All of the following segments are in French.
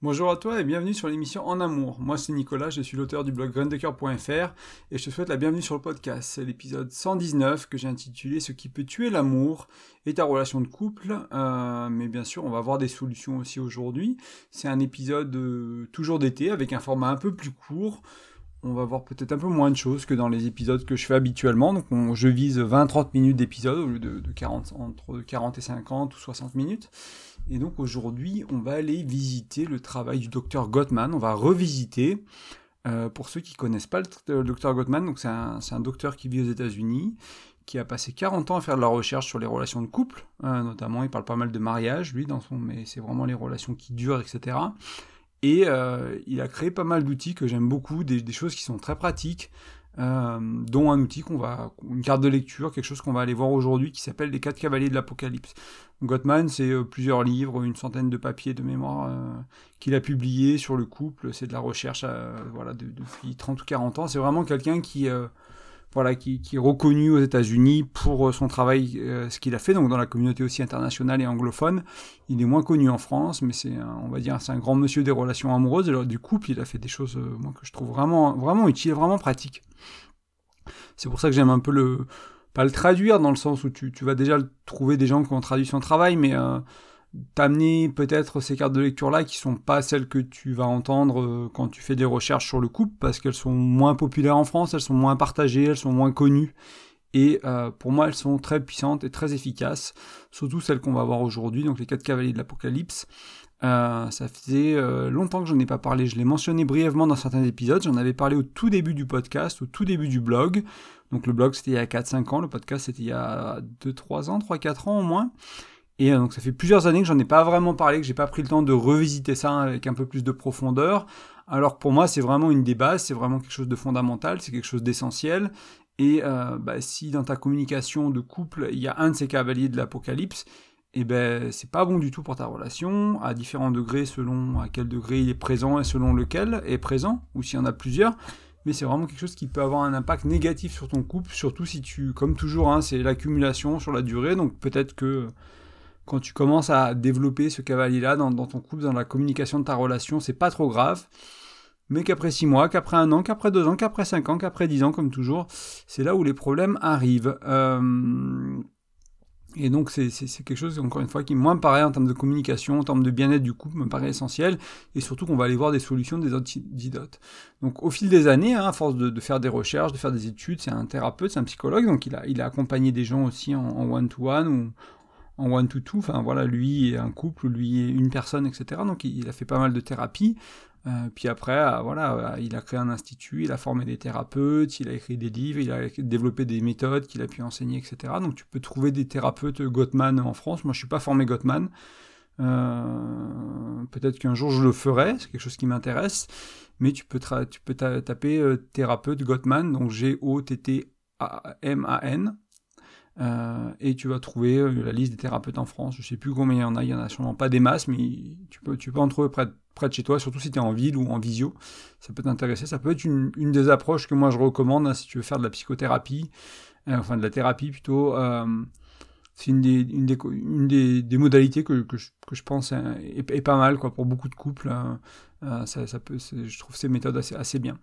Bonjour à toi et bienvenue sur l'émission En Amour. Moi c'est Nicolas, je suis l'auteur du blog graindecoeur.fr et je te souhaite la bienvenue sur le podcast. C'est l'épisode 119 que j'ai intitulé Ce qui peut tuer l'amour et ta relation de couple. Euh, mais bien sûr on va avoir des solutions aussi aujourd'hui. C'est un épisode euh, toujours d'été avec un format un peu plus court. On va voir peut-être un peu moins de choses que dans les épisodes que je fais habituellement. Donc je vise 20-30 minutes d'épisode au lieu de, de 40, entre 40 et 50 ou 60 minutes. Et donc aujourd'hui, on va aller visiter le travail du docteur Gottman. On va revisiter. Euh, pour ceux qui connaissent pas le, docteur Gottman, c'est un, docteur qui vit aux États-Unis, qui a passé 40 ans à faire de la recherche sur les relations de couple, euh, notamment il parle pas mal de mariage, lui, dans son, mais c'est vraiment les relations qui durent, etc. Et euh, il a créé pas mal d'outils que j'aime beaucoup, des, choses qui sont très pratiques, euh, dont un outil qu'on va, une carte de lecture, quelque chose qu'on va aller voir aujourd'hui qui s'appelle les quatre cavaliers de l'Apocalypse. Gottman, c'est euh, plusieurs livres, une centaine de papiers de mémoire euh, qu'il a publiés sur le couple. C'est de la recherche, voilà, depuis 30 ou 40 ans. C'est vraiment quelqu'un qui voilà, qui, qui, est reconnu aux États-Unis pour euh, son travail, euh, ce qu'il a fait, donc dans la communauté aussi internationale et anglophone. Il est moins connu en France, mais c'est, on va dire, c'est un grand monsieur des relations amoureuses. Alors, du couple, il a fait des choses, euh, moi, que je trouve vraiment, vraiment utiles, vraiment pratiques. C'est pour ça que j'aime un peu le, pas le traduire dans le sens où tu, tu vas déjà trouver des gens qui ont traduit son travail, mais t'amener peut-être ces cartes de lecture là qui sont pas celles que tu vas entendre euh, quand tu fais des recherches sur le couple parce qu'elles sont moins populaires en France, elles sont moins partagées, elles sont moins connues et euh, pour moi elles sont très puissantes et très efficaces, surtout celles qu'on va voir aujourd'hui, donc les quatre cavaliers de l'Apocalypse. Euh, ça faisait longtemps que je n'en ai pas parlé, je l'ai mentionné brièvement dans certains épisodes, j'en avais parlé au tout début du podcast, au tout début du blog. Donc le blog c'était il y a 4-5 ans, le podcast c'était il y a 2-3 ans, 3-4 ans au moins. Et euh, donc ça fait plusieurs années que j'en ai pas vraiment parlé, que j'ai pas pris le temps de revisiter ça avec un peu plus de profondeur. Alors pour moi c'est vraiment une des bases, c'est vraiment quelque chose de fondamental, c'est quelque chose d'essentiel. Et euh, bah, si dans ta communication de couple il y a un de ces cavaliers de l'apocalypse, et eh ben c'est pas bon du tout pour ta relation, à différents degrés selon à quel degré il est présent et selon lequel est présent, ou s'il y en a plusieurs mais c'est vraiment quelque chose qui peut avoir un impact négatif sur ton couple, surtout si tu, comme toujours, hein, c'est l'accumulation sur la durée, donc peut-être que quand tu commences à développer ce cavalier-là dans, ton couple, dans la communication de ta relation, c'est pas trop grave. Mais qu'après 6 mois, qu'après un an, qu'après 2 ans, qu'après 5 ans, qu'après 10 ans, comme toujours, c'est là où les problèmes arrivent. Euh, et donc c'est quelque chose, encore une fois, qui moi me paraît en termes de communication, en termes de bien-être du couple, me paraît essentiel, et surtout qu'on va aller voir des solutions, des antidotes. Donc au fil des années, hein, à force de, faire des recherches, de faire des études, c'est un thérapeute, c'est un psychologue, donc il a, accompagné des gens aussi en one-to-one, en one to two, enfin voilà, lui est un couple, lui est une personne, etc. Donc il, a fait pas mal de thérapie. Euh, puis après, euh, voilà, euh, il a créé un institut, il a formé des thérapeutes, il a écrit des livres, il a développé des méthodes qu'il a pu enseigner, etc. Donc tu peux trouver des thérapeutes Gottman en France. Moi, je suis pas formé Gottman. Peut-être qu'un jour je le ferai, c'est quelque chose qui m'intéresse. Mais tu peux, tu peux taper thérapeute Gottman, donc G-O-T-T-M-A-N, euh, et tu vas trouver euh, la liste des thérapeutes en France. Je sais plus combien il y en a, il y en a sûrement pas des masses, mais tu peux, tu peux en trouver près, de chez toi, surtout si tu es en ville ou en visio. Ça peut t'intéresser. Ça peut être une, des approches que moi je recommande hein, si tu veux faire de la psychothérapie, euh, enfin de la thérapie plutôt. C'est une, des, modalités que, que, je, pense hein, est, pas mal quoi, pour beaucoup de couples. Hein. ça, je trouve ces méthodes assez bien.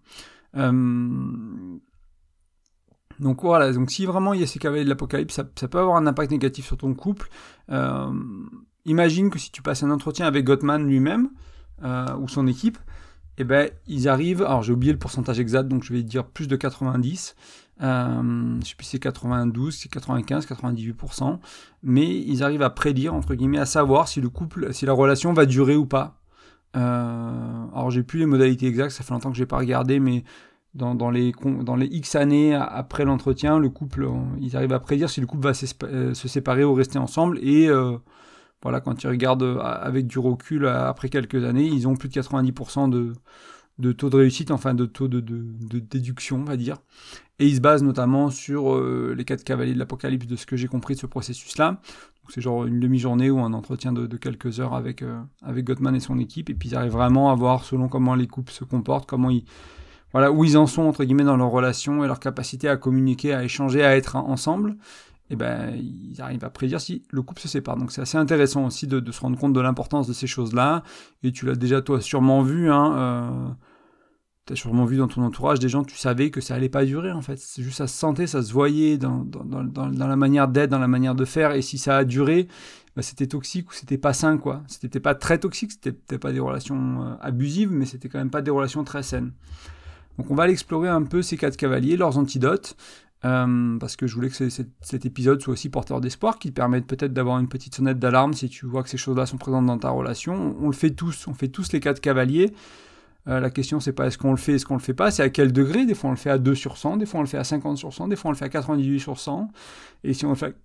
Donc voilà, donc si vraiment il y a ces cavaliers de l'apocalypse, ça, peut avoir un impact négatif sur ton couple. Euh, imagine que si tu passes un entretien avec Gottman lui-même, euh, ou son équipe, eh ben ils arrivent, alors j'ai oublié le pourcentage exact, donc je vais dire plus de 90, euh, je sais plus si c'est 92, c'est 95, 98%, mais ils arrivent à prédire, entre guillemets, à savoir si le couple, si la relation va durer ou pas. Alors j'ai plus les modalités exactes, ça fait longtemps que j'ai pas regardé, mais dans, les, dans les X années après l'entretien, le couple, ils arrivent à prédire si le couple va euh, se séparer ou rester ensemble. Et euh, voilà, quand ils regardent euh, avec du recul après quelques années, ils ont plus de 90% de, de taux de réussite, enfin de taux de, de, déduction, on va dire. Et ils se basent notamment sur les quatre cavaliers de l'Apocalypse, de ce que j'ai compris de ce processus-là. C'est genre une demi-journée ou un entretien de, quelques heures avec, avec Gottman et son équipe. Et puis ils arrivent vraiment à voir selon comment les couples se comportent, comment ils voilà, où ils en sont, entre guillemets, dans leur relation et leur capacité à communiquer, à échanger, à être ensemble. eh ben, ils arrivent à prédire si le couple se sépare. Donc c'est assez intéressant aussi de, se rendre compte de l'importance de ces choses-là. Et tu l'as déjà toi sûrement vu, hein, euh, tu as sûrement vu dans ton entourage des gens, tu savais que ça allait pas durer en fait. C'est juste ça se sentait, ça se voyait dans, dans, dans, la manière d'être, dans la manière de faire. Et si ça a duré, bah, c'était toxique ou c'était pas sain quoi. C'était pas très toxique, c'était peut-être pas des relations euh, abusives, mais c'était quand même pas des relations très saines. Donc on va aller explorer un peu ces quatre cavaliers, leurs antidotes, euh, parce que je voulais que cet épisode soit aussi porteur d'espoir, qui permette peut-être d'avoir une petite sonnette d'alarme si tu vois que ces choses-là sont présentes dans ta relation. On, le fait tous, on fait tous les quatre cavaliers. Euh, la question, c'est pas est-ce qu'on le fait, est-ce qu'on le fait pas, c'est à quel degré? Des fois, on le fait à 2 sur 100, des fois, on le fait à 50 sur 100, des fois, on le fait à 98 sur 100. Et si on le fait,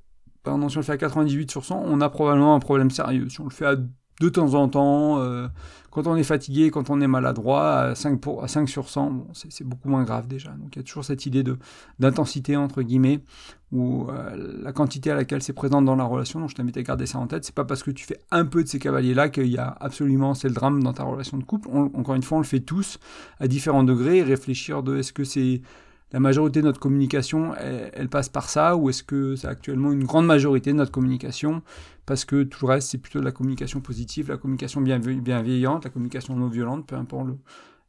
pardon, si on le fait à 98 sur 100, on a probablement un problème sérieux. Si on le fait à de temps en temps, euh, quand on est fatigué, quand on est maladroit, à 5, pour, à 5 sur 100, bon, c'est beaucoup moins grave déjà. Donc il y a toujours cette idée d'intensité, entre guillemets, ou euh, la quantité à laquelle c'est présent dans la relation. Donc je t'invite à garder ça en tête. C'est pas parce que tu fais un peu de ces cavaliers-là qu'il y a absolument, c'est le drame dans ta relation de couple. encore une fois, on le fait tous à différents degrés. Réfléchir de est-ce que c'est la majorité de notre communication, elle, passe par ça, ou est-ce que c'est actuellement une grande majorité de notre communication, parce que tout le reste, c'est plutôt de la communication positive, la communication bienveillante, la communication non violente, peu importe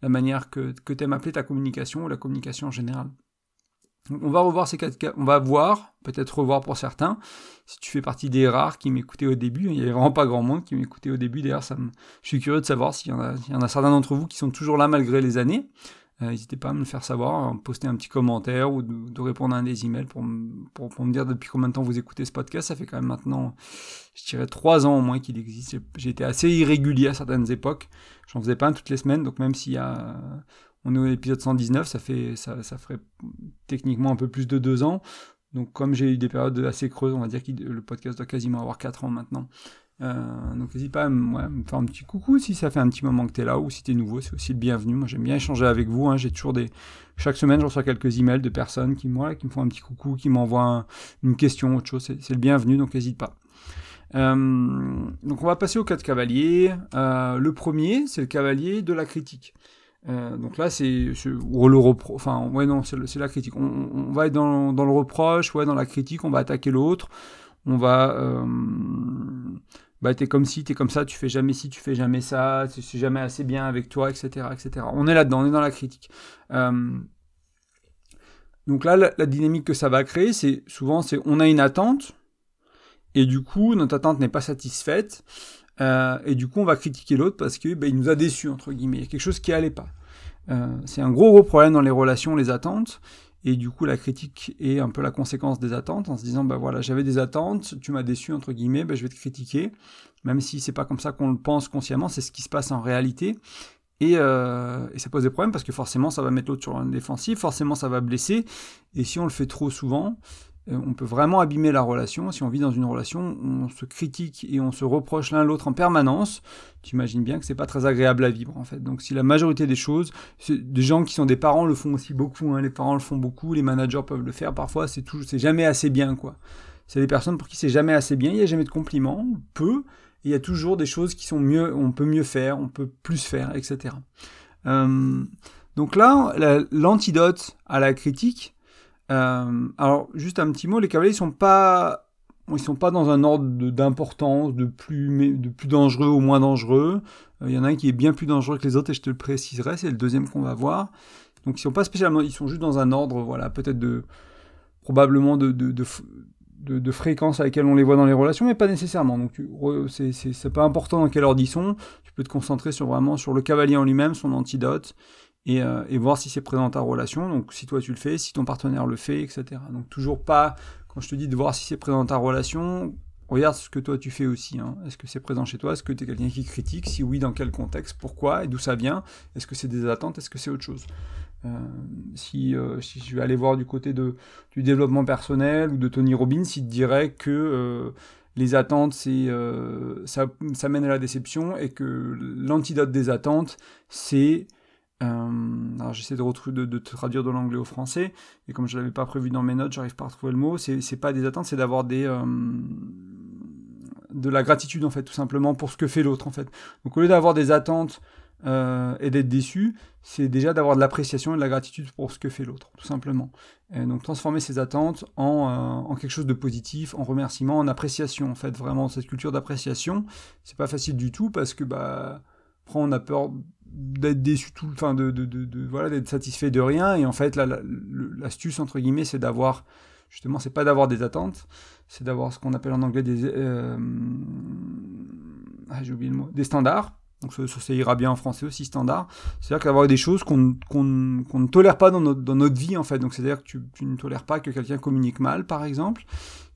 la manière que, tu aimes appeler ta communication, ou la communication en général. on va revoir ces quatre cas, on va voir, peut-être revoir pour certains, si tu fais partie des rares qui m'écoutaient au début, il n'y avait vraiment pas grand monde qui m'écoutait au début, d'ailleurs je suis curieux de savoir s'il y, en a certains d'entre vous qui sont toujours là malgré les années, n'hésitez pas à me le faire savoir, à poster un petit commentaire ou de, répondre à un des emails pour, me dire depuis combien de temps vous écoutez ce podcast. Ça fait quand même maintenant, je dirais, trois ans au moins qu'il existe. J'ai été assez irrégulier à certaines époques. J'en faisais pas un toutes les semaines, donc même s'il y a, on est au épisode 119, ça fait, ça ferait techniquement un peu plus de deux ans. Donc comme j'ai eu des périodes assez creuses, on va dire que le podcast doit quasiment avoir quatre ans maintenant. Euh, donc n'hésite pas à me, faire un petit coucou si ça fait un petit moment que tu es là ou si tu es nouveau, c'est aussi le bienvenu. Moi j'aime bien échanger avec vous. Hein. J'ai toujours des. Chaque semaine, je reçois quelques emails de personnes qui, moi, qui me font un petit coucou, qui m'envoient une question, autre chose. C'est le bienvenu, donc n'hésite pas. Euh, donc on va passer au cas de cavalier. Euh, le premier, c'est le cavalier de la critique. donc là, c'est le enfin ouais non, c'est la critique. On, va être dans, dans, le reproche, ouais, dans la critique, on va attaquer l'autre, on va bah t'es comme ci, t'es comme ça, tu fais jamais ci, tu fais jamais ça, c'est jamais assez bien avec toi, etc., etc. On est là-dedans, on est dans la critique. Euh, donc là, la, dynamique que ça va créer, c'est souvent, c'est on a une attente et du coup notre attente n'est pas satisfaite euh, et du coup on va critiquer l'autre parce que bah, nous a déçus entre guillemets, il y a quelque chose qui allait pas. Euh, c'est un gros gros problème dans les relations, les attentes. Et du coup, la critique est un peu la conséquence des attentes, en se disant, bah voilà, j'avais des attentes, tu m'as déçu, entre guillemets, bah, je vais te critiquer. Même si c'est pas comme ça qu'on le pense consciemment, c'est ce qui se passe en réalité. Et, euh, ça pose des problèmes parce que forcément, ça va mettre l'autre sur un défensif, forcément, ça va blesser. Et si on le fait trop souvent, on peut vraiment abîmer la relation. Si on vit dans une relation, on se critique et on se reproche l'un l'autre en permanence. Tu imagines bien que c'est pas très agréable à vivre en fait. Donc si la majorité des choses, des gens qui sont des parents le font aussi beaucoup. Hein. les parents le font beaucoup, les managers peuvent le faire. Parfois, c'est tout, c'est jamais assez bien quoi. C'est des personnes pour qui c'est jamais assez bien. Il n'y a jamais de compliments, peu. il y a toujours des choses qui sont mieux. On peut mieux faire, on peut plus faire, etc. Euh, donc là, l'antidote à la critique, euh, alors, juste un petit mot, les cavaliers, sont pas, ils sont pas dans un ordre d'importance, de, plus, de plus dangereux au moins dangereux. Euh, il y en a un qui est bien plus dangereux que les autres, et je te le préciserai, c'est le deuxième qu'on va voir. Donc, ils sont pas spécialement, ils sont juste dans un ordre, voilà, peut-être de, probablement de, de, de, fréquence à laquelle on les voit dans les relations, mais pas nécessairement. Donc, c'est pas important dans quel ordre ils sont. Tu peux te concentrer sur vraiment sur le cavalier en lui-même, son antidote, euh, et, voir si c'est présent dans ta relation. Donc si toi tu le fais, si ton partenaire le fait, etc. Donc toujours pas, quand je te dis de voir si c'est présent dans ta relation, regarde ce que toi tu fais aussi. Hein. Est-ce que c'est présent chez toi? Est-ce que tu es quelqu'un qui critique? Si oui, dans quel contexte? Pourquoi? Et d'où ça vient? Est-ce que c'est des attentes? Est-ce que c'est autre chose? Euh, si, euh, si, je vais aller voir du côté de, du développement personnel ou de Tony Robbins, il te dirait que les attentes, c'est ça, ça mène à la déception et que l'antidote des attentes, c'est euh, alors j'essaie de, de, traduire de l'anglais au français, et comme je l'avais pas prévu dans mes notes, j'arrive pas à retrouver le mot. C'est pas des attentes, c'est d'avoir des euh, de la gratitude en fait, tout simplement pour ce que fait l'autre en fait. Donc au lieu d'avoir des attentes euh, et d'être déçu, c'est déjà d'avoir de l'appréciation et de la gratitude pour ce que fait l'autre, tout simplement. Et donc transformer ses attentes en, en, quelque chose de positif, en remerciement, en appréciation. En fait, vraiment cette culture d'appréciation, c'est pas facile du tout parce que bah, après on a peur d'être déçu tout, enfin de, de, de, voilà, d'être satisfait de rien. Et en fait, l'astuce entre guillemets, c'est d'avoir justement, c'est pas d'avoir des attentes, c'est d'avoir ce qu'on appelle en anglais des, euh, ah, j'ai oublié le mot, des standards donc ça, ira bien en français aussi, standard. C'est-à-dire qu'avoir des choses qu'on ne tolère pas dans notre, dans notre, vie, en fait. Donc c'est-à-dire que tu, tu, ne tolères pas que quelqu'un communique mal, par exemple.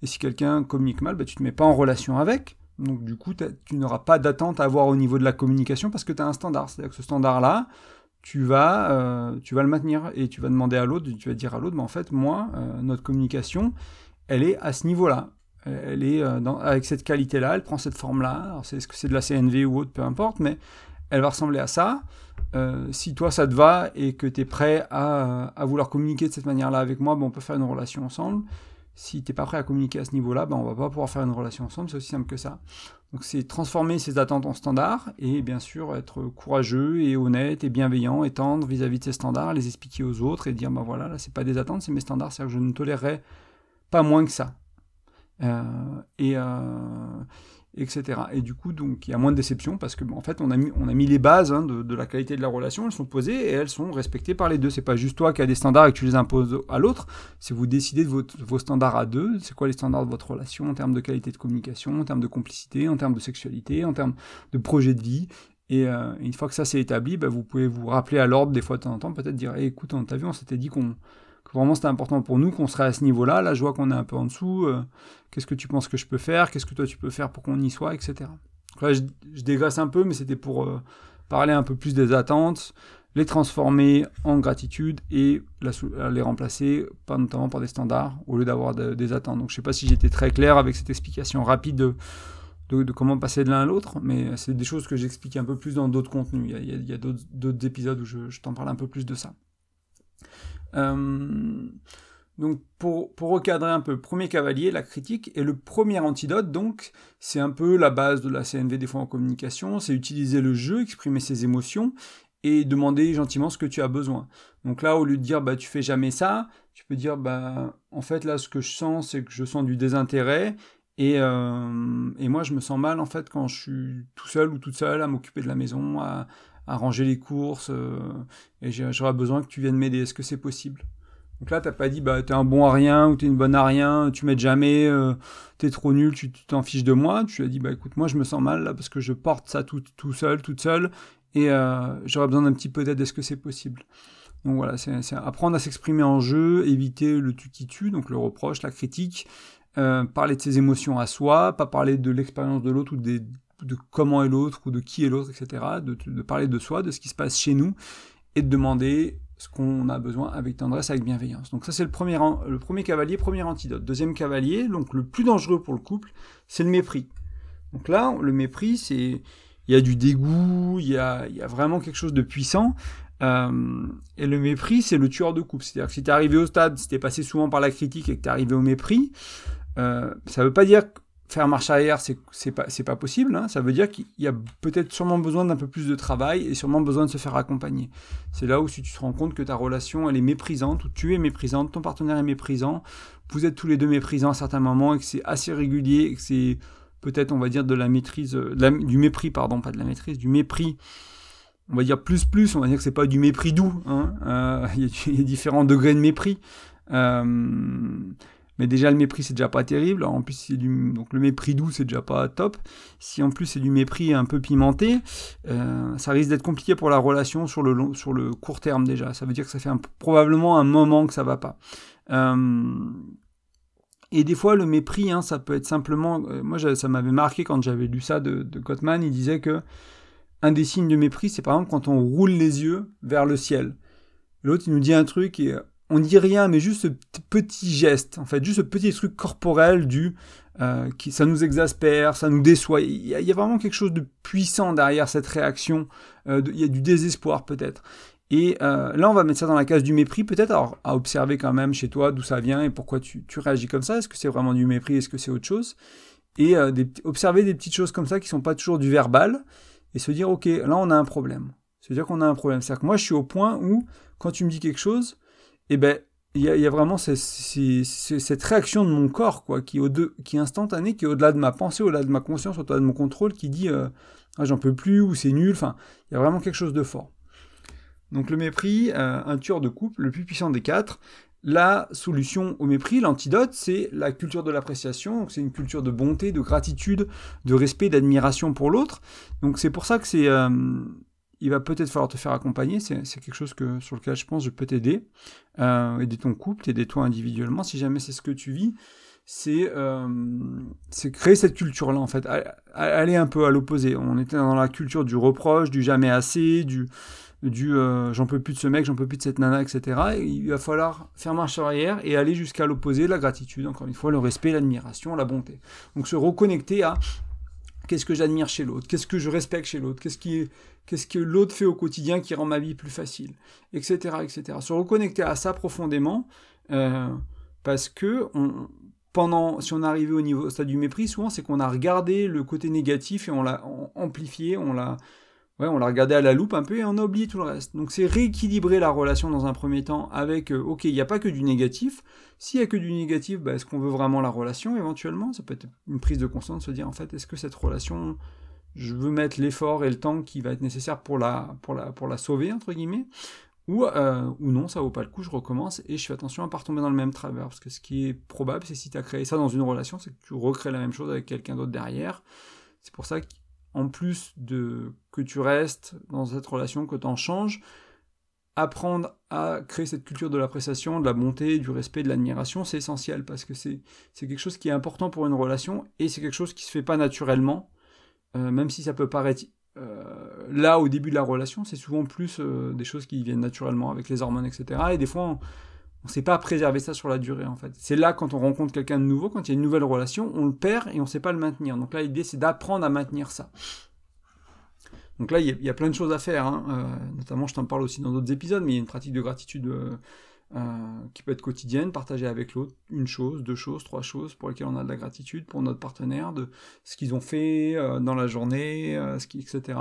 Et si quelqu'un communique mal, bah, tu ne te mets pas en relation avec. Donc du coup, tu n'auras pas d'attente à avoir au niveau de la communication parce que tu as un standard. C'est-à-dire que ce standard-là, tu vas, euh, tu vas le maintenir et tu vas demander à l'autre, tu vas dire à l'autre, mais en fait, moi, euh, notre communication, elle est à ce niveau-là elle est euh, avec cette qualité-là, elle prend cette forme-là. C'est ce que c'est de la CNV ou autre, peu importe, mais elle va ressembler à ça. Si toi ça te va et que tu es prêt à, vouloir communiquer de cette manière-là avec moi, ben, on peut faire une relation ensemble. Si tu n'es pas prêt à communiquer à ce niveau-là, ben, on va pas pouvoir faire une relation ensemble, c'est aussi simple que ça. Donc c'est transformer ses attentes en standards et bien sûr être courageux et honnête et bienveillant et tendre vis-à-vis de ces standards, les expliquer aux autres et dire ben voilà, là c'est pas des attentes, c'est mes standards, c'est-à-dire que je ne tolérerai pas moins que ça. Euh, et euh, etc. Et du coup, donc, il y a moins de déception parce que, en fait, on a mis, les bases hein, de, la qualité de la relation, elles sont posées et elles sont respectées par les deux. C'est pas juste toi qui as des standards et que tu les imposes à l'autre, c'est vous décidez de vos standards à deux. C'est quoi les standards de votre relation en termes de qualité de communication, en termes de complicité, en termes de sexualité, en termes de projet de vie. Et euh, une fois que ça c'est établi, bah, vous pouvez vous rappeler à l'ordre des fois de temps en temps, peut-être dire écoute, on t'a vu, on s'était dit qu'on vraiment c'était important pour nous qu'on serait à ce niveau-là. Là, je vois qu'on est un peu en dessous. Euh, qu'est-ce que tu penses que je peux faire? Qu'est-ce que toi tu peux faire pour qu'on y soit, etc. Donc là, je, dégraisse un peu, mais c'était pour euh, parler un peu plus des attentes, les transformer en gratitude et les remplacer, notamment par des standards, au lieu d'avoir des attentes. Donc je sais pas si j'étais très clair avec cette explication rapide de, comment passer de l'un à l'autre, mais c'est des choses que j'explique un peu plus dans d'autres contenus. Il y a, d'autres épisodes où je t'en parle un peu plus de ça. Euh, donc pour, recadrer un peu, premier cavalier, la critique, et le premier antidote, donc, c'est un peu la base de la CNV des fois en communication, c'est utiliser le jeu, exprimer ses émotions, et demander gentiment ce que tu as besoin. Donc là, au lieu de dire, bah, tu fais jamais ça, tu peux dire, bah, en fait, là, ce que je sens, c'est que je sens du désintérêt, et, euh, et moi, je me sens mal, en fait, quand je suis tout seul ou toute seule à m'occuper de la maison, à ranger les courses, euh, et j'aurais besoin que tu viennes m'aider. Est-ce que c'est possible? Donc là, t'as pas dit, bah, t'es un bon à rien ou t'es une bonne à rien, tu m'aides jamais, euh, t'es trop nul, tu t'en fiches de moi. Tu as dit, bah, écoute, moi, je me sens mal parce que je porte ça tout, tout seul, toute seule, et euh, j'aurais besoin d'un petit peu d'aide. Est-ce que c'est possible? Donc voilà, c'est apprendre à s'exprimer en jeu, éviter le tu qui tue, donc le reproche, la critique, parler de ses émotions à soi, pas parler de l'expérience de l'autre ou des, de comment est l'autre ou de qui est l'autre, etc. De, parler de soi, de ce qui se passe chez nous et de demander ce qu'on a besoin avec tendresse, avec bienveillance. Donc ça c'est le premier, le premier cavalier, premier antidote. Deuxième cavalier, donc le plus dangereux pour le couple, c'est le mépris. Donc là, le mépris, c'est il y a du dégoût, il y a, il y a vraiment quelque chose de puissant. Euh, et le mépris, c'est le tueur de couple. C'est-à-dire que si tu es arrivé au stade, si tu es passé souvent par la critique et que tu es arrivé au mépris, euh, ça ne veut pas dire faire marche arrière, c'est, pas, pas possible. Hein. Ça veut dire qu'il y a peut-être sûrement besoin d'un peu plus de travail et sûrement besoin de se faire accompagner. C'est là où si tu te rends compte que ta relation, elle est méprisante, ou tu es méprisante, ton partenaire est méprisant, vous êtes tous les deux méprisants à certains moments et que c'est assez régulier et que c'est peut-être, on va dire, de la maîtrise, du mépris, pardon, pas de la maîtrise, du mépris. On va dire plus plus, on va dire que c'est pas du mépris doux. Hein. Euh, il, y a, différents degrés de mépris. Euh, mais déjà le mépris c'est déjà pas terrible. en plus c'est du donc le mépris doux c'est déjà pas top. Si en plus c'est du mépris un peu pimenté, euh, ça risque d'être compliqué pour la relation sur le sur le court terme déjà. Ça veut dire que ça fait probablement un moment que ça va pas. Euh, et des fois, le mépris, hein, ça peut être simplement. Euh, moi, ça m'avait marqué quand j'avais lu ça de, de Gottman. Il disait que un des signes de mépris, c'est par exemple quand on roule les yeux vers le ciel. L'autre, il nous dit un truc et on dit rien, mais juste ce petit geste, en fait, juste ce petit truc corporel du euh, qui ça nous exaspère, ça nous déçoit. Il y, a, vraiment quelque chose de puissant derrière cette réaction. Euh, il y a du désespoir peut-être. Et euh, là, on va mettre ça dans la case du mépris, peut-être à observer quand même chez toi d'où ça vient et pourquoi tu, réagis comme ça. Est-ce que c'est vraiment du mépris? Est-ce que c'est autre chose? Et observer des petites choses comme ça qui sont pas toujours du verbal et se dire, ok, là, on a un problème C'est-à-dire qu'on a un problème. C'est-à-dire que moi, je suis au point où, quand tu me dis quelque chose, eh ben, il y, a vraiment cette réaction de mon corps, quoi, qui, est qui est instantanée, qui est au-delà de ma pensée, au-delà de ma conscience, au-delà de mon contrôle, qui dit euh, ah, j'en peux plus ou c'est nul. Enfin, il y a vraiment quelque chose de fort. Donc le mépris, euh, un tueur de couple, le plus puissant des quatre. La solution au mépris, l'antidote, c'est la culture de l'appréciation. C'est une culture de bonté, de gratitude, de respect, d'admiration pour l'autre. Donc c'est pour ça que c'est euh, il va peut-être falloir te faire accompagner. C'est quelque chose que, sur lequel je pense je peux t'aider. Euh, aider ton couple, t'aider toi individuellement, si jamais c'est ce que tu vis. C'est euh, créer cette culture-là, en fait. Aller un peu à l'opposé. On était dans la culture du reproche, du jamais assez, du, euh, j'en peux plus de ce mec, j'en peux plus de cette nana, etc. il va falloir faire marche arrière et aller jusqu'à l'opposé, la gratitude, encore une fois, le respect, l'admiration, la bonté. Donc se reconnecter à qu'est-ce que j'admire chez l'autre, qu'est-ce que je respecte chez l'autre, qu'est-ce que l'autre fait au quotidien qui rend ma vie plus facile, etc., etc. Se reconnecter à ça profondément, euh, parce que pendant, si on est arrivé au niveau au stade du mépris, souvent c'est qu'on a regardé le côté négatif et on l'a amplifié, on l'a Ouais, on l'a regardé à la loupe un peu et on a oublié tout le reste. Donc c'est rééquilibrer la relation dans un premier temps avec, euh, ok, il n'y a pas que du négatif. S'il n'y a que du négatif, bah, est-ce qu'on veut vraiment la relation éventuellement? Ça peut être une prise de conscience, se dire en fait, est-ce que cette relation, je veux mettre l'effort et le temps qui va être nécessaire pour la, sauver, entre guillemets, ou, euh, ou non, ça vaut pas le coup, je recommence et je fais attention à ne pas retomber dans le même travers. Parce que ce qui est probable, c'est si tu as créé ça dans une relation, c'est que tu recrées la même chose avec quelqu'un d'autre derrière. C'est pour ça qu'en plus de que tu restes dans cette relation, que tu en changes, apprendre à créer cette culture de l'appréciation, de la bonté, du respect, de l'admiration, c'est essentiel parce que c'est quelque chose qui est important pour une relation et c'est quelque chose qui se fait pas naturellement euh, même si ça peut paraître euh, là au début de la relation, c'est souvent plus euh, des choses qui viennent naturellement avec les hormones, etc. Et des fois, on ne sait pas préserver ça sur la durée, en fait. C'est là, quand on rencontre quelqu'un de nouveau, quand il y a une nouvelle relation, on le perd et on ne sait pas le maintenir. Donc là, l'idée, c'est d'apprendre à maintenir ça. Donc là, il y, a plein de choses à faire. Hein. notamment, je t'en parle aussi dans d'autres épisodes, mais il y a une pratique de gratitude euh, qui peut être quotidienne, partager avec l'autre une chose, deux choses, trois choses pour lesquelles on a de la gratitude pour notre partenaire, de ce qu'ils ont fait euh, dans la journée, euh, etc.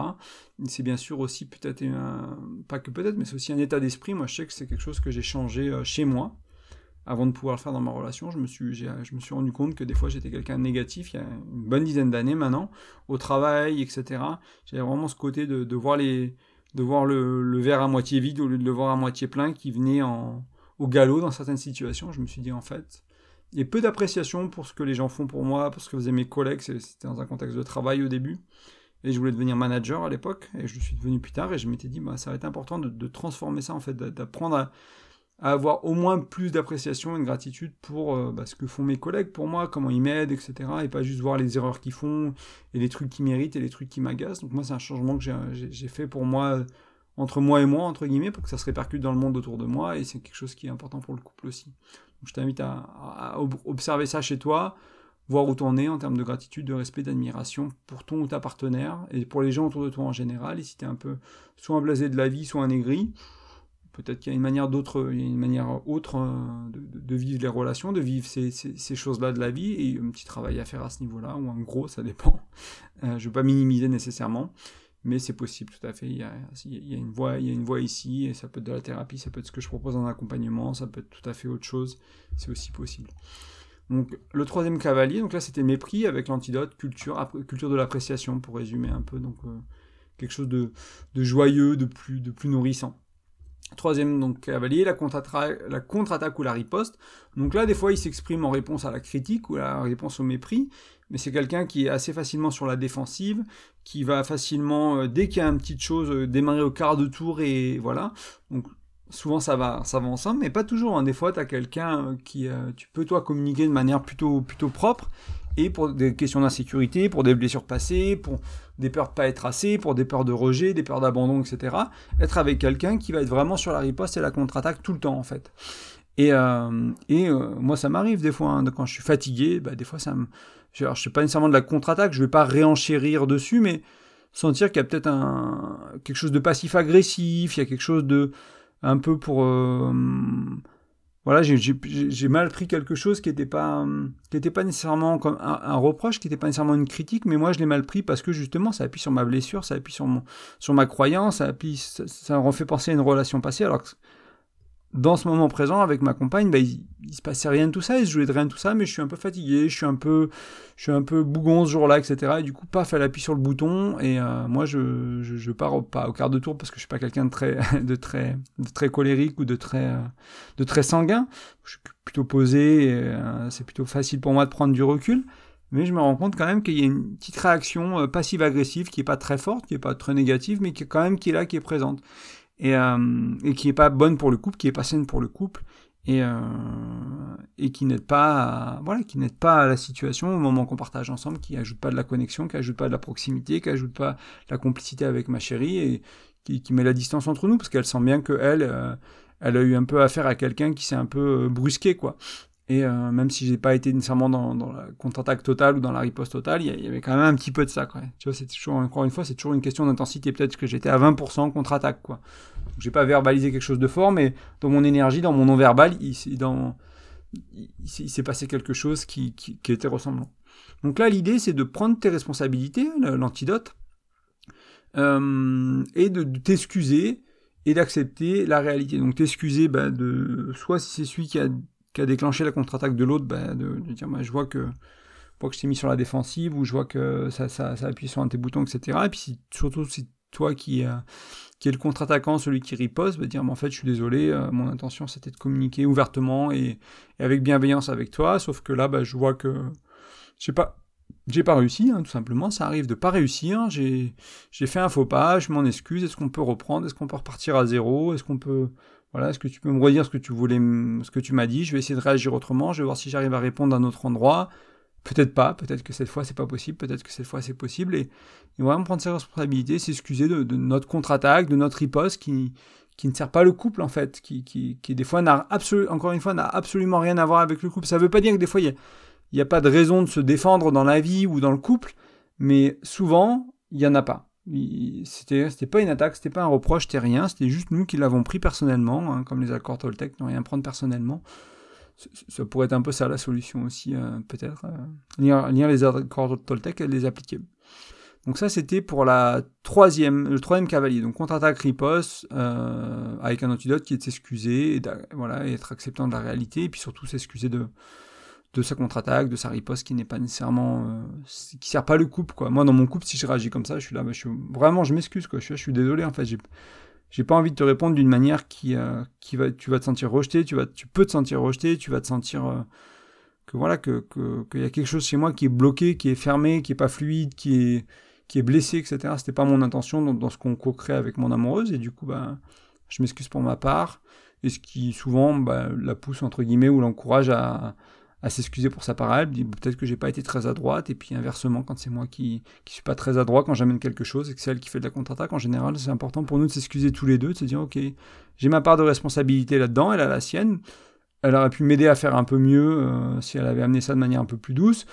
C'est bien sûr aussi peut-être, pas que peut-être, mais c'est aussi un état d'esprit. Moi, je sais que c'est quelque chose que j'ai changé chez moi avant de pouvoir le faire dans ma relation, je me suis, je me suis rendu compte que des fois j'étais quelqu'un de négatif il y a une bonne dizaine d'années maintenant, au travail, etc. J'avais vraiment ce côté de, voir, les, de voir le, verre à moitié vide au lieu de le voir à moitié plein qui venait en, au galop dans certaines situations. Je me suis dit, en fait, il y a peu d'appréciation pour ce que les gens font pour moi, pour ce que faisaient mes collègues. C'était dans un contexte de travail au début. Et je voulais devenir manager à l'époque, et je suis devenu plus tard, et je m'étais dit, bah, ça va être important de, transformer ça, en fait, d'apprendre à, avoir au moins plus d'appréciation et de gratitude pour euh, bah, ce que font mes collègues pour moi, comment ils m'aident, etc. Et pas juste voir les erreurs qu'ils font, et les trucs qui méritent, et les trucs qui m'agacent. Donc moi, c'est un changement que j'ai fait pour moi entre moi et moi, entre guillemets, pour que ça se répercute dans le monde autour de moi, et c'est quelque chose qui est important pour le couple aussi. Donc je t'invite à, observer ça chez toi, voir où t'en es en termes de gratitude, de respect, d'admiration pour ton ou ta partenaire, et pour les gens autour de toi en général, et si t'es un peu soit un blasé de la vie, soit un aigri, peut-être qu'il y a une manière d'autre, une manière autre euh, de, vivre les relations, de vivre ces, choses-là de la vie, et un petit travail à faire à ce niveau-là, ou un gros, ça dépend. Euh, je ne veux pas minimiser nécessairement mais c'est possible tout à fait. Il y, a, une voie, ici, et ça peut être de la thérapie, ça peut être ce que je propose en accompagnement, ça peut être tout à fait autre chose, c'est aussi possible. Donc le troisième cavalier, donc là c'était mépris avec l'antidote, culture, culture de l'appréciation pour résumer un peu, donc euh, quelque chose de, joyeux, de plus nourrissant. Troisième donc cavalier, la contre-attaque ou la riposte. Donc là, des fois, il s'exprime en réponse à la critique ou la réponse au mépris, mais c'est quelqu'un qui est assez facilement sur la défensive, qui va facilement, euh, dès qu'il y a une petite chose, euh, démarrer au quart de tour et voilà. Donc souvent ça va, ça va ensemble, mais pas toujours. Hein. Des fois, tu as quelqu'un euh, qui, tu peux toi communiquer de manière plutôt, plutôt propre, et pour des questions d'insécurité, pour des blessures passées, pour des peurs de pas être assez, pour des peurs de rejet, des peurs d'abandon, etc. Être avec quelqu'un qui va être vraiment sur la riposte et la contre-attaque tout le temps en fait. Et, et moi ça m'arrive des fois, hein, quand je suis fatigué, bah, des fois ça me je ne sais pas nécessairement de la contre-attaque, je vais pas réenchérir dessus, mais sentir qu'il y a peut-être un, quelque chose de passif-agressif, il y a quelque chose de un peu pour... Euh, voilà, j'ai mal pris quelque chose qui n'était pas, qui était pas nécessairement comme un, reproche, qui n'était pas nécessairement une critique, mais moi je l'ai mal pris parce que justement ça appuie sur ma blessure, ça appuie sur, mon, sur ma croyance, ça, appuie, ça, refait penser à une relation passée, alors que dans ce moment présent avec ma compagne, bah, il, il, se passait rien de tout ça, il se jouait de rien de tout ça, mais je suis un peu fatigué, je suis un peu, je suis un peu bougon ce jour-là, etc. Et du coup, paf, elle appuie sur le bouton, et euh, moi, je, je, je, pars au, pas au quart de tour parce que je suis pas quelqu'un de très, de très, de très colérique ou de très, euh, de très sanguin. Je suis plutôt posé, euh, c'est plutôt facile pour moi de prendre du recul. Mais je me rends compte quand même qu'il y a une petite réaction passive-agressive qui est pas très forte, qui est pas très négative, mais qui est quand même qui est là, qui est présente et, euh, et qui est pas bonne pour le couple, qui est pas saine pour le couple et, euh, et qui n'aide pas à, voilà qui n'aide pas à la situation au moment qu'on partage ensemble, qui ajoute pas de la connexion, qui ajoute pas de la proximité, qui ajoute pas la complicité avec ma chérie et qui, met la distance entre nous parce qu'elle sent bien que elle euh, elle a eu un peu affaire à quelqu'un qui s'est un peu brusqué quoi et euh, même si j'ai pas été nécessairement dans, la contre-attaque totale ou dans la riposte totale, il y, avait quand même un petit peu de ça. Quoi. Tu vois, c'est toujours, encore une fois, c'est toujours une question d'intensité. Peut-être que j'étais à 20% contre-attaque. Quoi. J'ai pas verbalisé quelque chose de fort, mais dans mon énergie, dans mon non-verbal, il, dans, il, s'est passé quelque chose qui, qui, était ressemblant. Donc là, l'idée, c'est de prendre tes responsabilités, l'antidote, euh, et de, de t'excuser et d'accepter la réalité. Donc t'excuser bah, de soit si c'est celui qui a qui a déclenché la contre-attaque de l'autre, ben, de, dire bah, je vois que, je, je t'ai mis sur la défensive ou je vois que ça, ça, ça appuie sur un de tes boutons, etc. Et puis surtout si toi qui, euh, qui est le contre-attaquant, celui qui riposte, bah, dire en fait je suis désolé, euh, mon intention c'était de communiquer ouvertement et, avec bienveillance avec toi, sauf que là bah, je vois que je pas. J'ai pas réussi, hein, tout simplement. Ça arrive de pas réussir. J'ai fait un faux pas. Je m'en excuse. Est-ce qu'on peut reprendre? Est-ce qu'on peut repartir à zéro? Est-ce qu'on peut voilà, est-ce que tu peux me redire ce que tu voulais, ce que tu m'as dit? Je vais essayer de réagir autrement. Je vais voir si j'arrive à répondre d'un autre endroit. Peut-être pas. Peut-être que cette fois c'est pas possible. Peut-être que cette fois c'est possible. Et, vraiment prendre ses responsabilités, s'excuser de, notre contre-attaque, de notre riposte qui ne sert pas le couple en fait, qui, qui, des fois n'a encore une fois, n'a absolument rien à voir avec le couple. Ça veut pas dire que des fois il n'y a, a pas de raison de se défendre dans la vie ou dans le couple, mais souvent il y en a pas. C'était, pas une attaque, c'était pas un reproche, c'était rien, c'était juste nous qui l'avons pris personnellement, hein, comme les accords Toltec, ne rien prendre personnellement. Ça, pourrait être un peu ça la solution aussi, euh, peut-être. Euh, lire, les accords Toltec et les appliquer. Donc ça, c'était pour la troisième, le troisième cavalier. Donc contre-attaque riposte, euh, avec un antidote qui est de s'excuser, voilà, et être acceptant de la réalité, et puis surtout s'excuser de, de sa contre-attaque, de sa riposte qui n'est pas nécessairement euh, qui sert pas le couple quoi. Moi dans mon couple si je réagis comme ça, je suis là bah, je suis vraiment je m'excuse quoi. Je suis, je suis désolé en fait, j'ai j'ai pas envie de te répondre d'une manière qui euh, qui va tu vas te sentir rejeté, tu vas tu peux te sentir rejeté, tu vas te sentir euh, que voilà que qu'il y a quelque chose chez moi qui est bloqué, qui est fermé, qui est pas fluide, qui est qui est blessé etc. C'était pas mon intention dans, dans ce qu'on co-crée avec mon amoureuse et du coup bah je m'excuse pour ma part et ce qui souvent bah, la pousse entre guillemets ou l'encourage à s'excuser pour sa parole, dit peut-être que j'ai pas été très à droite, et puis inversement, quand c'est moi qui, qui suis pas très à droite, quand j'amène quelque chose, et que c'est elle qui fait de la contre-attaque, en général, c'est important pour nous de s'excuser tous les deux, de se dire, ok, j'ai ma part de responsabilité là-dedans, elle a la sienne, elle aurait pu m'aider à faire un peu mieux euh, si elle avait amené ça de manière un peu plus douce.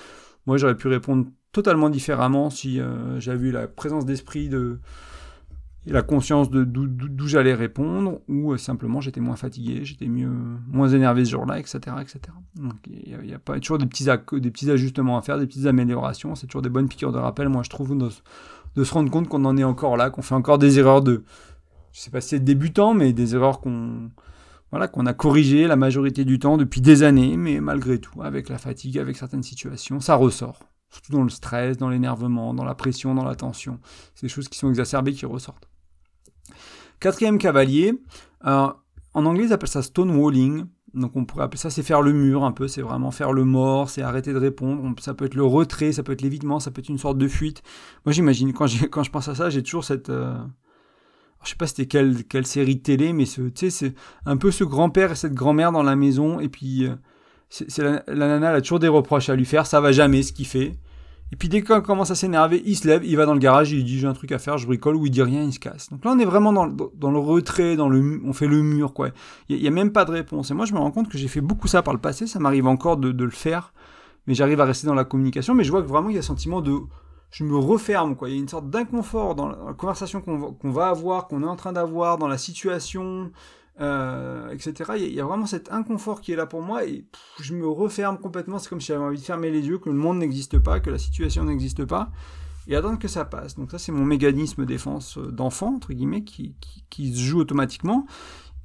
Moi, j'aurais pu répondre totalement différemment si euh, j'avais eu la présence d'esprit de, la conscience de d'où j'allais répondre, ou euh, simplement j'étais moins fatigué, j'étais mieux, moins énervé ce jour-là, etc., etc. Donc il y, a, pas toujours des petits, des petits ajustements à faire, des petites améliorations. C'est toujours des bonnes piqûres de rappel, moi je trouve, de, se rendre compte qu'on en est encore là, qu'on fait encore des erreurs de, je sais pas si c'est débutant, mais des erreurs qu'on, voilà, qu'on a corrigées la majorité du temps depuis des années, mais malgré tout, avec la fatigue, avec certaines situations, ça ressort. Surtout dans le stress, dans l'énervement, dans la pression, dans la tension. C'est des choses qui sont exacerbées qui ressortent. Quatrième cavalier, en anglais ils appellent ça stonewalling. Donc on pourrait appeler ça, c'est faire le mur un peu, c'est vraiment faire le mort, c'est arrêter de répondre. Ça peut être le retrait, ça peut être l'évitement, ça peut être une sorte de fuite. Moi j'imagine, quand, je pense à ça, j'ai toujours cette... Euh... je sais pas c'était quelle, quelle série télé, mais c'est un peu ce grand-père et cette grand-mère dans la maison, et puis euh, c'est la, la, nana elle a toujours des reproches à lui faire, ça va jamais ce qu'il fait. Et puis dès qu'on commence à s'énerver, il se lève, il va dans le garage, il dit j'ai un truc à faire, je bricole, ou il dit rien, il se casse. Donc là on est vraiment dans, le retrait, dans le, on fait le mur quoi. Il y, a même pas de réponse. Et moi je me rends compte que j'ai fait beaucoup ça par le passé, ça m'arrive encore de, le faire, mais j'arrive à rester dans la communication. Mais je vois que vraiment il y a un sentiment de, je me referme quoi. Il y a une sorte d'inconfort dans la conversation qu'on va avoir, qu'on est en train d'avoir, dans la situation. Euh, etc. Il y, a vraiment cet inconfort qui est là pour moi et je me referme complètement. C'est comme si j'avais envie de fermer les yeux, que le monde n'existe pas, que la situation n'existe pas et attendre que ça passe. Donc ça, c'est mon mécanisme défense euh, d'enfant, entre guillemets, qui, se joue automatiquement.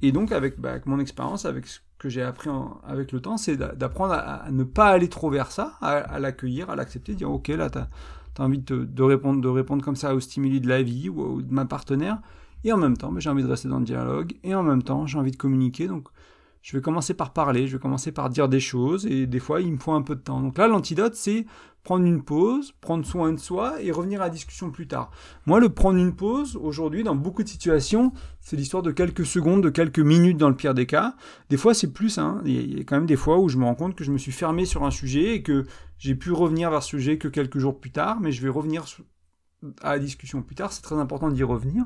Et donc, avec, bah, avec mon expérience, avec ce que j'ai appris avec le temps, c'est d'apprendre à, ne pas aller trop vers ça, à, l'accueillir, à l'accepter, dire, OK, là, tu as, envie de, répondre, de répondre comme ça aux stimuli de la vie ou, de ma partenaire. Et en même temps, bah, j'ai envie de rester dans le dialogue. Et en même temps, j'ai envie de communiquer. Donc, je vais commencer par parler, je vais commencer par dire des choses, et des fois, il me faut un peu de temps. Donc là, l'antidote, c'est prendre une pause, prendre soin de soi et revenir à la discussion plus tard. Moi, le prendre une pause, aujourd'hui, dans beaucoup de situations, c'est l'histoire de quelques secondes, de quelques minutes dans le pire des cas. Des fois, c'est plus, hein. il y a quand même des fois où je me rends compte que je me suis fermé sur un sujet et que j'ai pu revenir vers ce sujet que quelques jours plus tard, mais je vais revenir à la discussion plus tard, c'est très important d'y revenir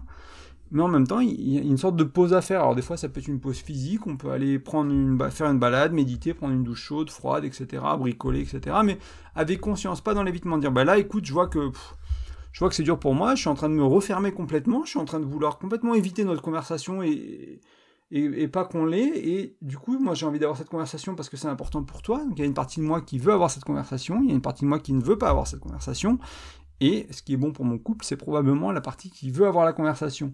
mais en même temps, il y a une sorte de pause à faire. Alors des fois, ça peut être une pause physique, on peut aller prendre une faire une balade, méditer, prendre une douche chaude, froide, etc., bricoler, etc. Mais avec conscience, pas dans l'évitement de dire, bah là, écoute, je vois que je vois que c'est dur pour moi, je suis en train de me refermer complètement, je suis en train de vouloir complètement éviter notre conversation et et, pas qu'on l'ait. Et du coup, moi, j'ai envie d'avoir cette conversation parce que c'est important pour toi. Donc, il y a une partie de moi qui veut avoir cette conversation, il y a une partie de moi qui ne veut pas avoir cette conversation. Et ce qui est bon pour mon couple, c'est probablement la partie qui veut avoir la conversation.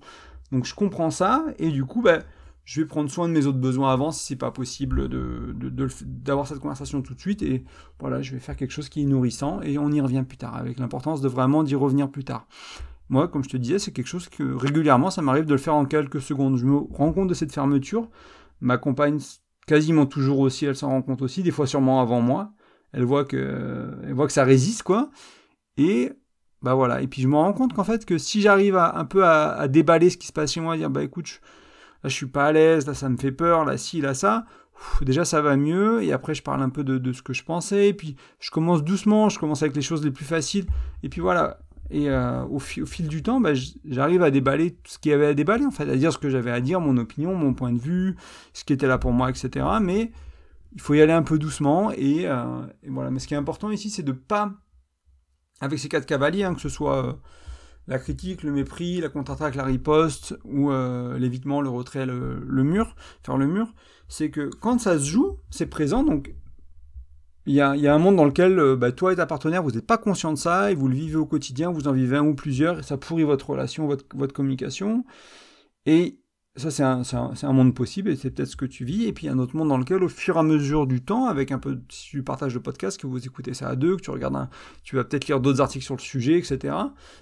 Donc je comprends ça, et du coup, bah, je vais prendre soin de mes autres besoins avant si c'est pas possible d'avoir de, de, cette conversation tout de suite. Et voilà, je vais faire quelque chose qui est nourrissant, et on y revient plus tard, avec l'importance de vraiment d'y revenir plus tard. Moi, comme je te disais, c'est quelque chose que régulièrement, ça m'arrive de le faire en quelques secondes. Je me rends compte de cette fermeture. Ma compagne, quasiment toujours aussi, elle s'en rend compte aussi, des fois sûrement avant moi. Elle voit que, elle voit que ça résiste, quoi. Et bah voilà. Et puis je me rends compte qu'en fait, que si j'arrive à, un peu à, déballer ce qui se passe chez moi, à dire bah écoute, je, là je suis pas à l'aise, là ça me fait peur, là ci, là ça, déjà ça va mieux. Et après je parle un peu de, ce que je pensais. Et puis je commence doucement, je commence avec les choses les plus faciles. Et puis voilà. Et euh, au, fil du temps, bah, j'arrive à déballer tout ce qu'il y avait à déballer, en fait, à dire ce que j'avais à dire, mon opinion, mon point de vue, ce qui était là pour moi, etc. Mais il faut y aller un peu doucement. Et, euh, et voilà. Mais ce qui est important ici, c'est de pas avec ces quatre cavaliers, hein, que ce soit euh, la critique, le mépris, la contre-attaque, la riposte, ou euh, l'évitement, le retrait, le, mur, faire le mur, c'est que quand ça se joue, c'est présent, donc il y a, un monde dans lequel euh, bah, toi et ta partenaire, vous n'êtes pas conscient de ça, et vous le vivez au quotidien, vous en vivez un ou plusieurs, et ça pourrit votre relation, votre, votre communication, et ça, c'est un, monde possible et c'est peut-être ce que tu vis. Et puis, il y a un autre monde dans lequel, au fur et à mesure du temps, avec un peu, si tu partages le podcast, que vous écoutez ça à deux, que tu regardes un, tu vas peut-être lire d'autres articles sur le sujet, etc.,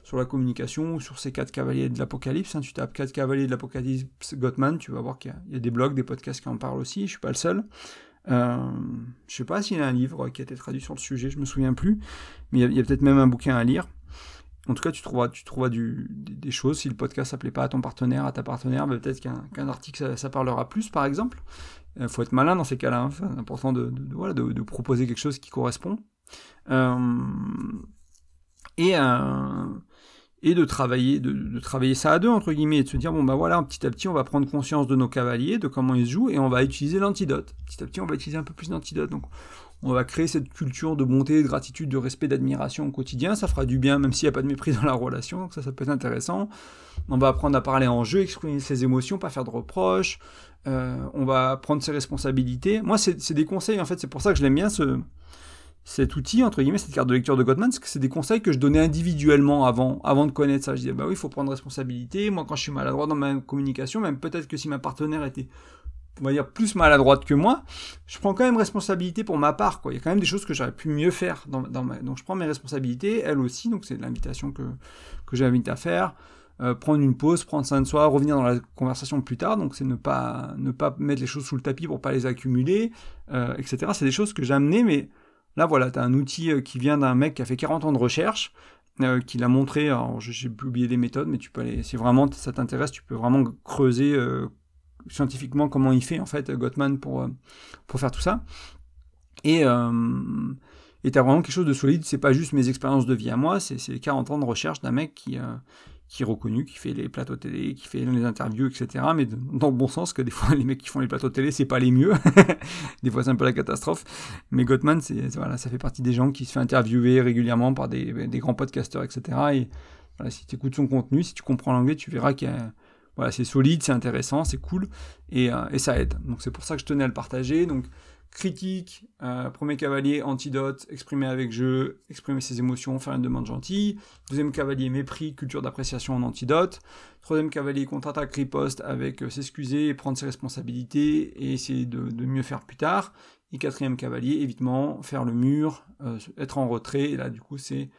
sur la communication, sur ces quatre cavaliers de l'Apocalypse. Hein. tu tapes quatre cavaliers de l'Apocalypse Gottman, tu vas voir qu'il y, a des blogs, des podcasts qui en parlent aussi. Je suis pas le seul. Euh, je sais pas s'il y a un livre qui a été traduit sur le sujet, je me souviens plus, mais il y a peut-être même un bouquin à lire. En tout cas, tu trouveras, tu trouveras des, choses. Si le podcast s'appelait pas à ton partenaire, à ta partenaire, ben, peut-être qu'un article, ça, parlera plus, par exemple. Il euh, faut être malin dans ces cas-là. Hein. C'est important de, proposer quelque chose qui correspond. Euh, et, euh, et de travailler, de, travailler ça à deux, entre guillemets, et de se dire, bon, bah voilà, petit à petit, on va prendre conscience de nos cavaliers, de comment ils jouent, et on va utiliser l'antidote. Petit à petit, on va utiliser un peu plus d'antidote. On va créer cette culture de bonté, de gratitude, de respect, d'admiration au quotidien. Ça fera du bien, même s'il n'y a pas de mépris dans la relation. Donc ça, ça peut être intéressant. On va apprendre à parler en jeu, exprimer ses émotions, pas faire de reproches. Euh, on va prendre ses responsabilités. Moi, c'est des conseils, en fait. C'est pour ça que je l'aime bien, ce, cet outil, entre guillemets, cette carte de lecture de Gottman, parce que c'est des conseils que je donnais individuellement avant, avant de connaître ça. Je disais, bah oui, il faut prendre responsabilité. Moi, quand je suis maladroit dans ma communication, même peut-être que si ma partenaire était on va dire, plus maladroite que moi, je prends quand même responsabilité pour ma part. Quoi. Il y a quand même des choses que j'aurais pu mieux faire. Donc je prends mes responsabilités, elle aussi, donc c'est l'invitation que, que j'invite à faire. Euh, prendre une pause, prendre soin de soi, revenir dans la conversation plus tard, donc c'est ne pas, ne pas mettre les choses sous le tapis pour pas les accumuler, euh, etc. C'est des choses que j'ai amenées, mais là voilà, tu as un outil euh, qui vient d'un mec qui a fait 40 ans de recherche, qui l'a montré, alors j'ai oublié des méthodes, mais tu peux aller, si vraiment ça t'intéresse, tu peux vraiment creuser scientifiquement comment il fait en fait Gottman pour, euh, pour faire tout ça. Et euh, et t'as vraiment quelque chose de solide, c'est pas juste mes expériences de vie à moi, c'est 40 ans de recherche d'un mec qui, euh, qui est reconnu, qui fait les plateaux télé, qui fait les interviews, etc. Mais dans le bon sens, que des fois les mecs qui font les plateaux télé, c'est pas les mieux. des fois c'est un peu la catastrophe. Mais Gottman, c'est voilà, ça fait partie des gens qui se fait interviewer régulièrement par des, des grands podcasteurs, etc. Et voilà, si tu écoutes son contenu, si tu comprends l'anglais, tu verras qu'il y a voilà, c'est solide, c'est intéressant, c'est cool, et, et, ça aide. Donc c'est pour ça que je tenais à le partager. Donc critique, euh, premier cavalier, antidote, exprimer avec jeu, exprimer ses émotions, faire une demande gentille. Deuxième cavalier, mépris, culture d'appréciation en antidote. Troisième cavalier, contre-attaque, riposte avec euh, s'excuser, prendre ses responsabilités et essayer de, mieux faire plus tard. Et quatrième cavalier, évitement, faire le mur, euh, être en retrait. Et là, du coup, c'est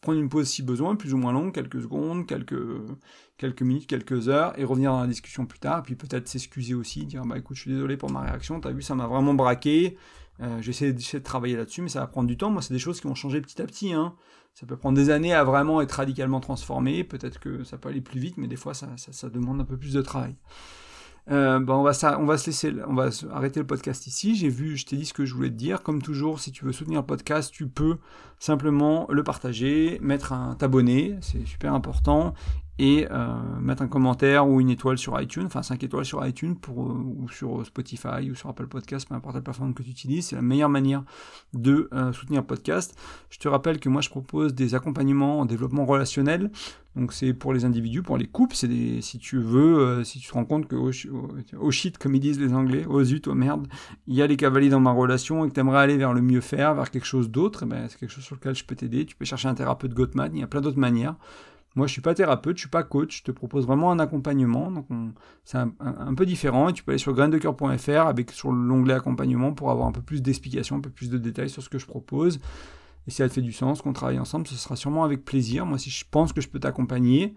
prendre une pause si besoin, plus ou moins longue, quelques secondes, quelques, minutes, quelques heures, et revenir dans la discussion plus tard, et puis peut-être s'excuser aussi, dire bah écoute, je suis désolé pour ma réaction, t'as vu, ça m'a vraiment braqué, euh, j'essaie de travailler là-dessus, mais ça va prendre du temps. Moi, c'est des choses qui vont changer petit à petit. Hein. Ça peut prendre des années à vraiment être radicalement transformé. Peut-être que ça peut aller plus vite, mais des fois, ça demande un peu plus de travail. Euh, on, va ça, on va on va arrêter le podcast ici. J'ai vu, je t'ai dit ce que je voulais te dire. Comme toujours, si tu veux soutenir le podcast, tu peux simplement le partager, mettre un t'abonner, c'est super important, et euh, mettre un commentaire ou une étoile sur iTunes, enfin 5 étoiles sur iTunes pour, euh, ou sur Spotify ou sur Apple Podcast, peu importe la plateforme que tu utilises, c'est la meilleure manière de euh, soutenir le podcast. Je te rappelle que moi je propose des accompagnements en développement relationnel, donc c'est pour les individus, pour les couples, si tu veux, si tu te rends compte que oh, shit comme ils disent les Anglais, oh zut, oh merde, il y a les cavaliers dans ma relation et que tu aimerais aller vers le mieux faire, vers quelque chose d'autre, eh ben, c'est quelque chose sur lequel je peux t'aider. Tu peux chercher un thérapeute Gottman, il y a plein d'autres manières. Moi, je suis pas thérapeute, je suis pas coach, je te propose vraiment un accompagnement. Donc, c'est un, peu différent. Et tu peux aller sur graindecoeur.fr avec sur l'onglet accompagnement pour avoir un peu plus d'explications, un peu plus de détails sur ce que je propose. Et si ça te fait du sens qu'on travaille ensemble, ce sera sûrement avec plaisir. Moi, si je pense que je peux t'accompagner,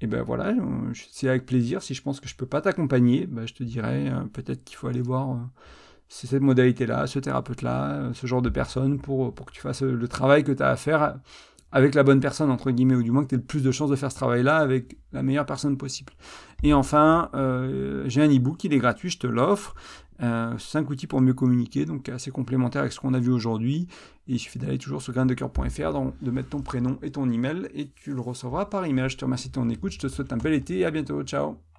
et eh ben voilà, c'est avec plaisir. Si je pense que je peux pas t'accompagner, ben je te dirais euh, peut-être qu'il faut aller voir euh, cette modalité-là, ce thérapeute-là, euh, ce genre de personne pour, pour que tu fasses le travail que tu as à faire avec la bonne personne, entre guillemets, ou du moins que tu aies le plus de chances de faire ce travail-là avec la meilleure personne possible. Et enfin, euh, j'ai un e-book, il est gratuit, je te l'offre. Euh, 5 outils pour mieux communiquer, donc assez complémentaire avec ce qu'on a vu aujourd'hui. Il suffit d'aller toujours sur graindecoeur.fr, de mettre ton prénom et ton email, et tu le recevras par email. Je te remercie de ton écoute, je te souhaite un bel été et à bientôt. Ciao